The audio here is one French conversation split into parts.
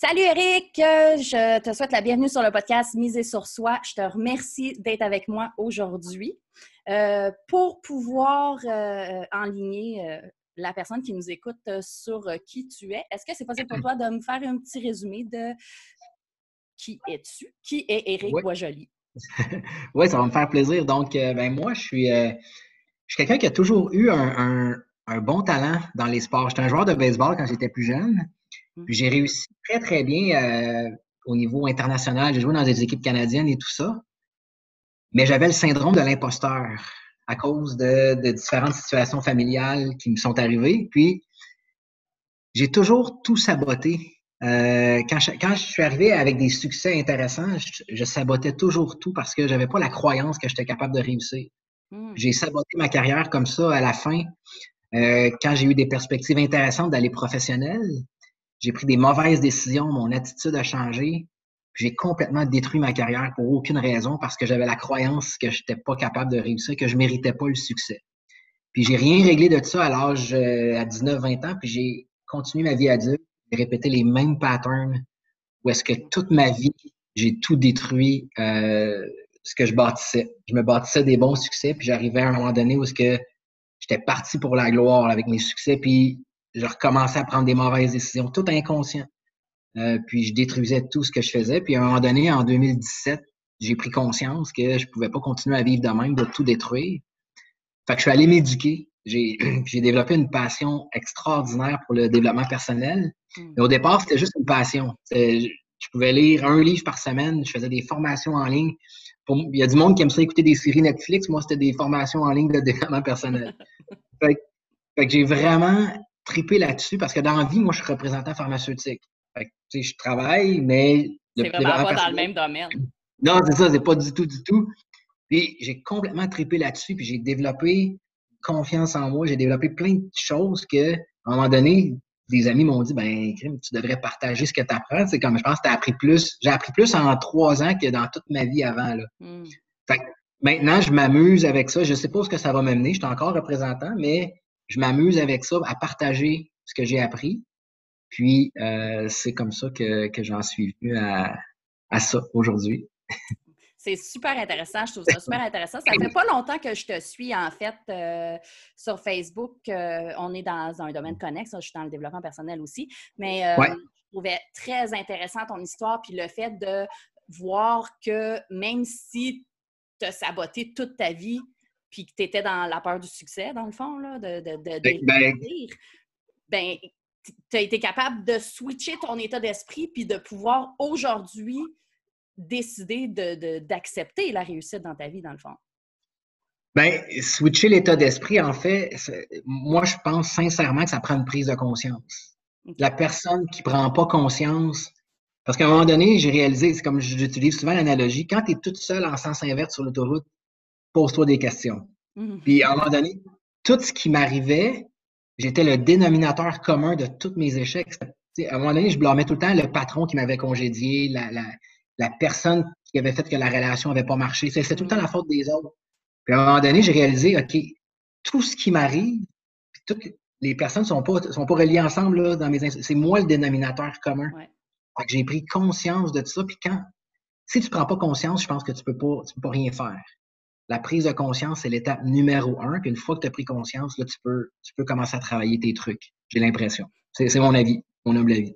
Salut Eric, euh, je te souhaite la bienvenue sur le podcast Miser sur soi. Je te remercie d'être avec moi aujourd'hui euh, pour pouvoir euh, enligner la personne qui nous écoute sur qui tu es. Est-ce que c'est possible pour toi de me faire un petit résumé de qui es-tu? Qui est Eric oui. Boisjoli? oui, ça va me faire plaisir. Donc, ben moi, je suis, je suis quelqu'un qui a toujours eu un, un, un bon talent dans les sports. J'étais un joueur de baseball quand j'étais plus jeune. Puis j'ai réussi très, très bien euh, au niveau international. J'ai joué dans des équipes canadiennes et tout ça. Mais j'avais le syndrome de l'imposteur à cause de, de, différentes situations familiales qui me sont arrivées. Puis j'ai toujours tout saboté. Euh, quand, je, quand je suis arrivé avec des succès intéressants, je, je sabotais toujours tout parce que j'avais pas la croyance que j'étais capable de réussir. Mm. J'ai saboté ma carrière comme ça à la fin. Euh, quand j'ai eu des perspectives intéressantes d'aller professionnel, j'ai pris des mauvaises décisions, mon attitude a changé. J'ai complètement détruit ma carrière pour aucune raison parce que j'avais la croyance que je n'étais pas capable de réussir, que je ne méritais pas le succès. Puis j'ai rien réglé de ça à l'âge euh, à 19-20 ans, puis j'ai continué ma vie adulte, j'ai répété les mêmes patterns où est-ce que toute ma vie, j'ai tout détruit euh, ce que je bâtissais. Je me bâtissais des bons succès, puis j'arrivais à un moment donné où est-ce que j'étais parti pour la gloire avec mes succès, puis je recommençais à prendre des mauvaises décisions, tout inconscient. Euh, puis je détruisais tout ce que je faisais. Puis à un moment donné, en 2017, j'ai pris conscience que je pouvais pas continuer à vivre de même, de tout détruire. Fait que je suis allé m'éduquer. J'ai, j'ai développé une passion extraordinaire pour le développement personnel. Mais au départ, c'était juste une passion. Je pouvais lire un livre par semaine. Je faisais des formations en ligne. Pour, il y a du monde qui aime ça écouter des séries Netflix. Moi, c'était des formations en ligne de développement personnel. fait, fait que j'ai vraiment triper là-dessus parce que dans la vie, moi, je suis représentant pharmaceutique. Fait que, je travaille, mais. C'est vraiment pas dans le même domaine. Non, c'est ça, c'est pas du tout, du tout. Puis j'ai complètement tripé là-dessus, puis j'ai développé confiance en moi, j'ai développé plein de choses que, à un moment donné, des amis m'ont dit, ben, tu devrais partager ce que tu apprends. C'est comme, je pense que tu as appris plus. J'ai appris plus en trois ans que dans toute ma vie avant, là. Mm. Fait que maintenant, je m'amuse avec ça. Je sais pas où ce que ça va m'amener. Je suis encore représentant, mais je m'amuse avec ça, à partager ce que j'ai appris. Puis, euh, c'est comme ça que, que j'en suis venu à, à ça aujourd'hui. C'est super intéressant, je trouve ça super intéressant. Ça fait pas longtemps que je te suis, en fait, euh, sur Facebook. Euh, on est dans un domaine connexe, je suis dans le développement personnel aussi, mais euh, je trouvais très intéressant ton histoire, puis le fait de voir que même si tu as saboté toute ta vie, puis que tu étais dans la peur du succès, dans le fond, là, de, de, de, de ben, ben tu as été capable de switcher ton état d'esprit puis de pouvoir aujourd'hui décider d'accepter la réussite dans ta vie, dans le fond. Bien, switcher l'état d'esprit, en fait, moi, je pense sincèrement que ça prend une prise de conscience. La personne qui ne prend pas conscience, parce qu'à un moment donné, j'ai réalisé, c'est comme j'utilise souvent l'analogie, quand tu es toute seule en sens inverse sur l'autoroute, pose-toi des questions. Mm-hmm. Puis à un moment donné, tout ce qui m'arrivait, j'étais le dénominateur commun de tous mes échecs. à un moment donné, je blâmais tout le temps le patron qui m'avait congédié, la, la, la, personne qui avait fait que la relation n'avait pas marché. C'est tout le temps la faute des autres. Puis à un moment donné, j'ai réalisé, OK, tout ce qui m'arrive, toutes les personnes ne sont pas, sont pas reliées ensemble là, dans mes C'est moi le dénominateur commun. Ouais. j'ai pris conscience de tout ça. Puis quand, si tu ne prends pas conscience, je pense que tu ne peux, pas, tu peux pas rien faire la prise de conscience, c'est l'étape numéro un. Puis une fois que tu as pris conscience, là, tu peux, tu peux commencer à travailler tes trucs. J'ai l'impression. C'est mon avis, mon humble avis.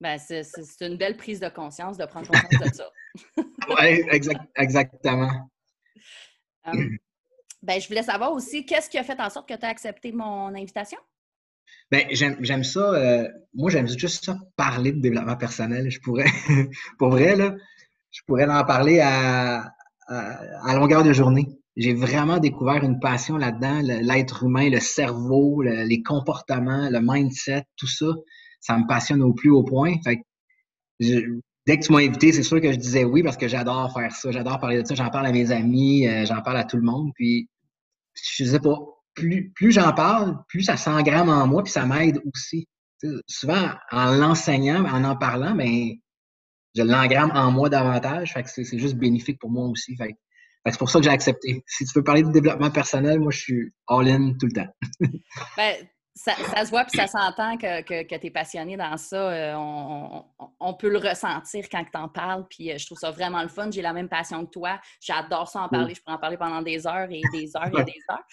Ben, c'est une belle prise de conscience de prendre conscience de ça. oui, exact, exactement. Um, ben, je voulais savoir aussi, qu'est-ce qui a fait en sorte que tu as accepté mon invitation? Ben, j'aime ça. Euh, moi, j'aime juste ça, parler de développement personnel. Je pourrais, pour vrai, là, je pourrais en parler à, à longueur de journée. J'ai vraiment découvert une passion là-dedans, l'être humain, le cerveau, les comportements, le mindset, tout ça, ça me passionne au plus haut point. Fait dès que tu m'as invité, c'est sûr que je disais oui parce que j'adore faire ça. J'adore parler de ça. J'en parle à mes amis, euh, j'en parle à tout le monde. Puis, je sais pas, plus, plus j'en parle, plus ça s'engramme en moi, puis ça m'aide aussi. souvent, en l'enseignant, en en parlant, ben, je l'engramme en moi davantage. Fait que c'est juste bénéfique pour moi aussi. Fait, c'est pour ça que j'ai accepté. Si tu veux parler de développement personnel, moi, je suis all-in tout le temps. ben, ça, se voit puis ça s'entend que, que, tu es passionné dans ça. Euh, on, peut le ressentir quand tu en parles. Puis euh, je trouve ça vraiment le fun. J'ai la même passion que toi. J'adore ça en parler. Je peux en parler pendant des heures et des heures et des heures.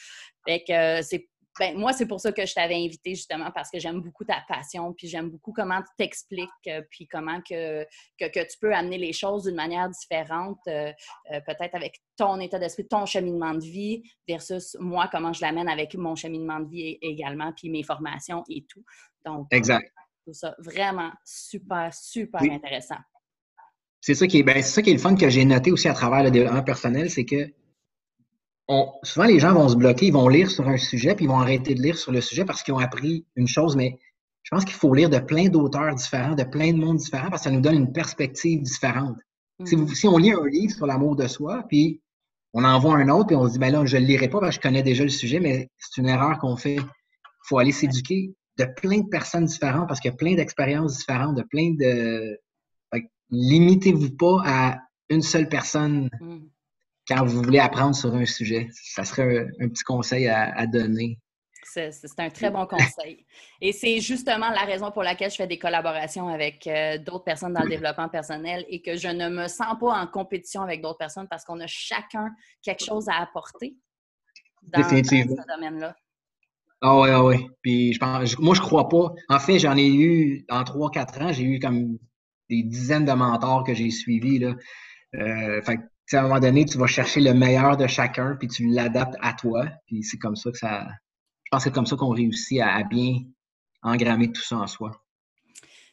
Fait que euh, c'est ben, moi, c'est pour ça que je t'avais invité, justement, parce que j'aime beaucoup ta passion, puis j'aime beaucoup comment tu t'expliques, euh, puis comment que, que, tu peux amener les choses d'une manière différente, euh, euh, peut-être avec ton état d'esprit, ton cheminement de vie, versus moi, comment je l'amène avec mon cheminement de vie également, puis mes formations et tout. Donc, exact. tout ça vraiment super, super intéressant. C'est ça, qui est, ben, ça qui est le fun que j'ai noté aussi à travers le développement personnel, c'est que souvent les gens vont se bloquer, ils vont lire sur un sujet, puis ils vont arrêter de lire sur le sujet parce qu'ils ont appris une chose, mais je pense qu'il faut lire de plein d'auteurs différents, de plein de mondes différents, parce que ça nous donne une perspective différente. Si, mm. si, on lit un livre sur l'amour de soi, puis on en voit un autre, puis on se dit, ben là, je ne le lirai pas parce que je connais déjà le sujet, mais c'est une erreur qu'on fait. Il faut aller s'éduquer de plein de personnes différentes parce qu'il y a plein d'expériences différentes, de plein de. Limitez-vous pas à une seule personne. Mm quand vous voulez apprendre sur un sujet. Ça serait un, petit conseil à, donner. C'est un très bon conseil. Et c'est justement la raison pour laquelle je fais des collaborations avec euh, d'autres personnes dans le développement personnel et que je ne me sens pas en compétition avec d'autres personnes parce qu'on a chacun quelque chose à apporter dans, ce domaine-là. Ah oui, ah oui. Puis je pense, moi, je crois pas. En fait, j'en ai eu, en 3-4 ans, j'ai eu comme des dizaines de mentors que j'ai suivis. Là. Euh, fait à un moment donné, tu vas chercher le meilleur de chacun, puis tu l'adaptes à toi. Puis c'est comme ça que ça. Je pense que c'est comme ça qu'on réussit à, bien engrammer tout ça en soi.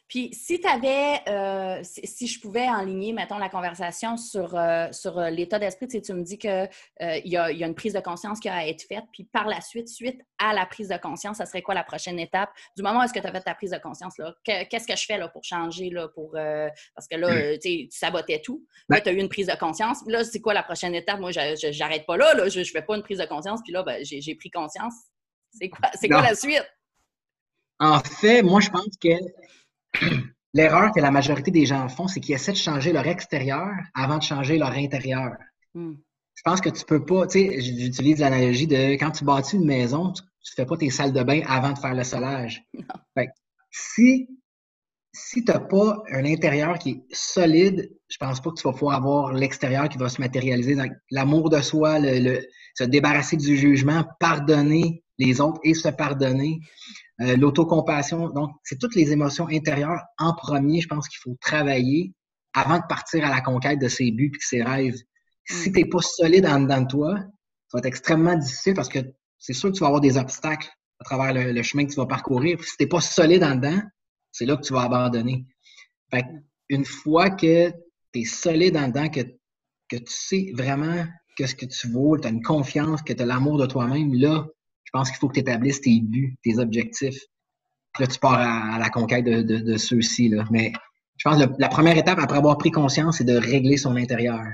Puis si tu avais, euh, si, je pouvais enligner, mettons, la conversation sur, euh, sur euh, l'état d'esprit, tu, tu me dis qu'il il y, a, une prise de conscience qui a à être faite, puis par la suite, suite à la prise de conscience, ça serait quoi la prochaine étape? Du moment où est-ce que tu as fait ta prise de conscience, là, qu'est-ce que je fais là, pour changer, là, pour, parce que là, tu sabotais tout. Là, tu as eu une prise de conscience. Là, c'est quoi la prochaine étape? Moi, j'arrête pas là, là je ne fais pas une prise de conscience, puis là, ben, j'ai pris conscience. C'est quoi, quoi la suite? En fait, moi, je pense que L'erreur que la majorité des gens font, c'est qu'ils essaient de changer leur extérieur avant de changer leur intérieur. Hmm. Je pense que tu peux pas, tu sais, j'utilise l'analogie de quand tu bâtis une maison, tu, ne fais pas tes salles de bain avant de faire le solage. si si tu n'as pas un intérieur qui est solide, je pense pas que tu vas pouvoir avoir l'extérieur qui va se matérialiser. L'amour de soi, le, se débarrasser du jugement, pardonner les autres et se pardonner. Euh, l'autocompassion. Donc, c'est toutes les émotions intérieures en premier, je pense qu'il faut travailler avant de partir à la conquête de ses buts et ses rêves. Si mm. tu n'es pas solide en dedans de toi, ça va être extrêmement difficile parce que c'est sûr que tu vas avoir des obstacles à travers le, chemin que tu vas parcourir. si tu n'es pas solide en dedans, c'est là que tu vas abandonner. Fait une fois que tu es solide en dedans, que, que tu sais vraiment qu'est-ce que tu vaux, tu as une confiance, que tu as l'amour de toi-même, là, je pense qu'il faut que tu établisses tes buts, tes objectifs. Puis là, tu pars à, la conquête de, ceux-ci. Mais je pense que la première étape après avoir pris conscience, c'est de régler son intérieur.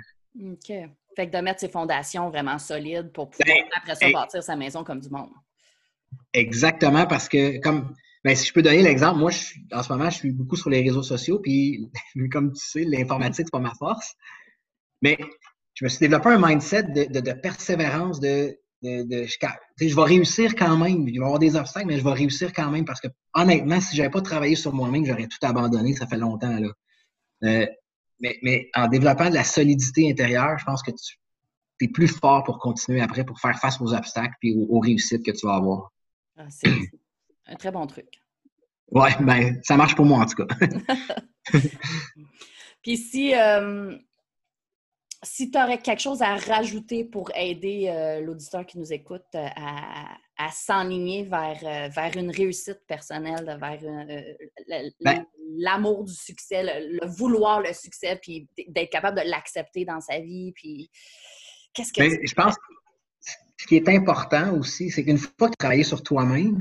OK. Fait que de mettre ses fondations vraiment solides pour pouvoir ben, après ça bâtir sa maison comme du monde. Exactement, parce que comme ben, si je peux donner l'exemple, moi, je, en ce moment, je suis beaucoup sur les réseaux sociaux, puis comme tu sais, l'informatique, c'est pas ma force. Mais je me suis développé un mindset de persévérance, de je, vais réussir quand même. Il va y avoir des obstacles, mais je vais réussir quand même parce que, honnêtement, si je n'avais pas travaillé sur moi-même, j'aurais tout abandonné. Ça fait longtemps. Là. Euh, mais, en développant de la solidité intérieure, je pense que tu es plus fort pour continuer après, pour faire face aux obstacles et aux, réussites que tu vas avoir. Ah, c'est un très bon truc. Ouais, ben, ça marche pour moi en tout cas. Puis si, euh, si tu aurais quelque chose à rajouter pour aider euh, l'auditeur qui nous écoute euh, à, s'enligner vers, euh, vers une réussite personnelle, vers ben l'amour du succès, le, vouloir le succès, puis d'être capable de l'accepter dans sa vie, puis qu'est-ce que... Ben, je pense que ce qui est important aussi, c'est qu'une fois que tu travailles sur toi-même,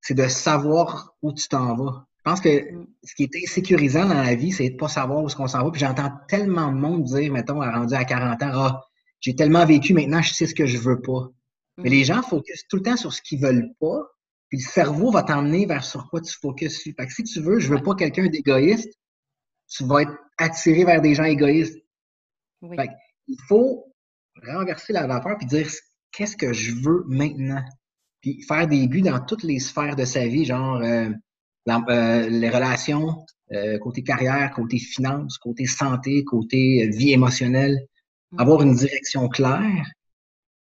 c'est de savoir où tu t'en vas. Je pense que mm. ce qui est insécurisant dans la vie, c'est de ne pas savoir où est-ce qu'on s'en va. Puis j'entends tellement de monde dire, mettons, à rendu à 40 ans, ah, j'ai tellement vécu, maintenant je sais ce que je veux pas. Mais les mm. gens focusent tout le temps sur ce qu'ils veulent pas, puis le cerveau va t'emmener vers sur quoi tu focuses. Fait que si tu veux, je veux pas quelqu'un d'égoïste, tu vas être attiré vers des gens égoïstes. Fait il faut renverser la vapeur puis dire qu'est-ce que je veux maintenant. Puis faire des buts dans toutes les sphères de sa vie, genre euh, euh, les relations, euh, côté carrière, côté finance, côté santé, côté vie émotionnelle. Mm. Avoir une direction claire.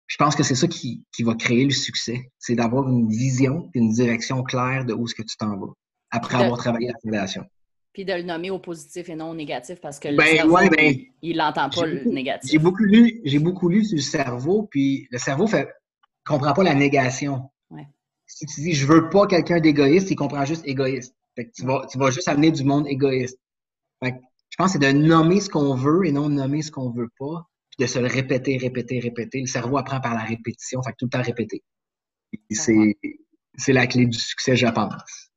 Je pense que c'est ça qui, qui, va créer le succès. C'est d'avoir une vision, une direction claire de où est-ce que tu t'en vas après avoir travaillé la relation. Puis de le nommer au positif et non au négatif parce que le ben, cerveau, ben, il n'entend pas le négatif. J'ai beaucoup lu, j'ai beaucoup lu sur le cerveau, puis le cerveau fait comprend pas la négation. Si tu dis je veux pas quelqu'un d'égoïste, il comprend juste égoïste. Fait tu, vas, tu vas juste amener du monde égoïste. Fait je pense que c'est de nommer ce qu'on veut et non nommer ce qu'on veut pas, puis de se le répéter, répéter, répéter. Le cerveau apprend par la répétition, fait que tout le temps répéter. C'est, c'est la clé du succès, je pense.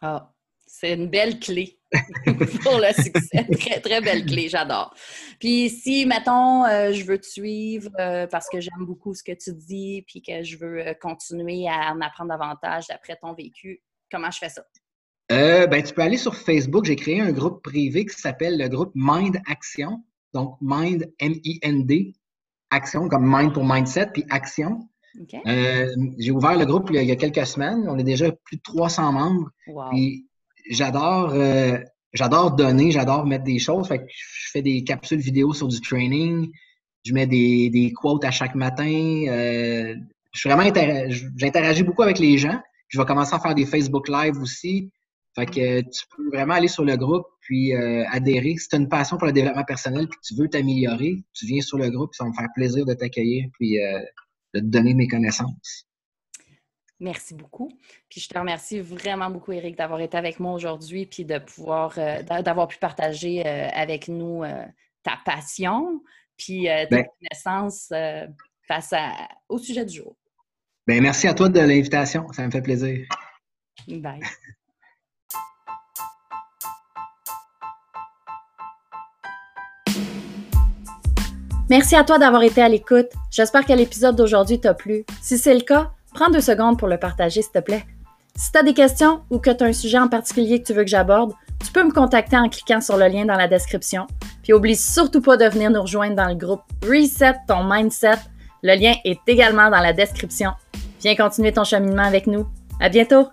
Ah, c'est une belle clé pour le succès. Très, très belle clé, j'adore. Puis si, mettons, euh, je veux te suivre euh, parce que j'aime beaucoup ce que tu dis, puis que je veux euh, continuer à en apprendre davantage d'après ton vécu, comment je fais ça? ben, tu peux aller sur Facebook. J'ai créé un groupe privé qui s'appelle le groupe Mind Action. Donc, Mind, M-I-N-D, Action, comme Mind pour Mindset, puis Action. j'ai ouvert le groupe il y, a, quelques semaines. On est déjà plus de 300 membres. Wow j'adore euh, j'adore donner, j'adore mettre des choses. Fait que je fais des capsules vidéo sur du training. Je mets des, des quotes à chaque matin. Euh, je suis vraiment j'interagis beaucoup avec les gens. Je vais commencer à faire des Facebook Live aussi. Fait que tu peux vraiment aller sur le groupe puis euh, adhérer. Si tu as une passion pour le développement personnel puis que tu veux t'améliorer, tu viens sur le groupe, ça va me faire plaisir de t'accueillir puis de te donner mes connaissances. Merci beaucoup. Puis je te remercie vraiment beaucoup, Eric, d'avoir été avec moi aujourd'hui, puis de pouvoir, euh, d'avoir pu partager euh, avec nous euh, ta passion, puis tes ben connaissances face au sujet du jour. Ben, merci à toi de l'invitation. Ça me fait plaisir. Bye. Merci à toi d'avoir été à l'écoute. J'espère que l'épisode d'aujourd'hui t'a plu. Si c'est le cas, Prends deux secondes pour le partager, s'il te plaît. Si tu as des questions ou que tu as un sujet en particulier que tu veux que j'aborde, tu peux me contacter en cliquant sur le lien dans la description. Puis oublie surtout pas de venir nous rejoindre dans le groupe Reset ton mindset. Le lien est également dans la description. Viens continuer ton cheminement avec nous. À bientôt!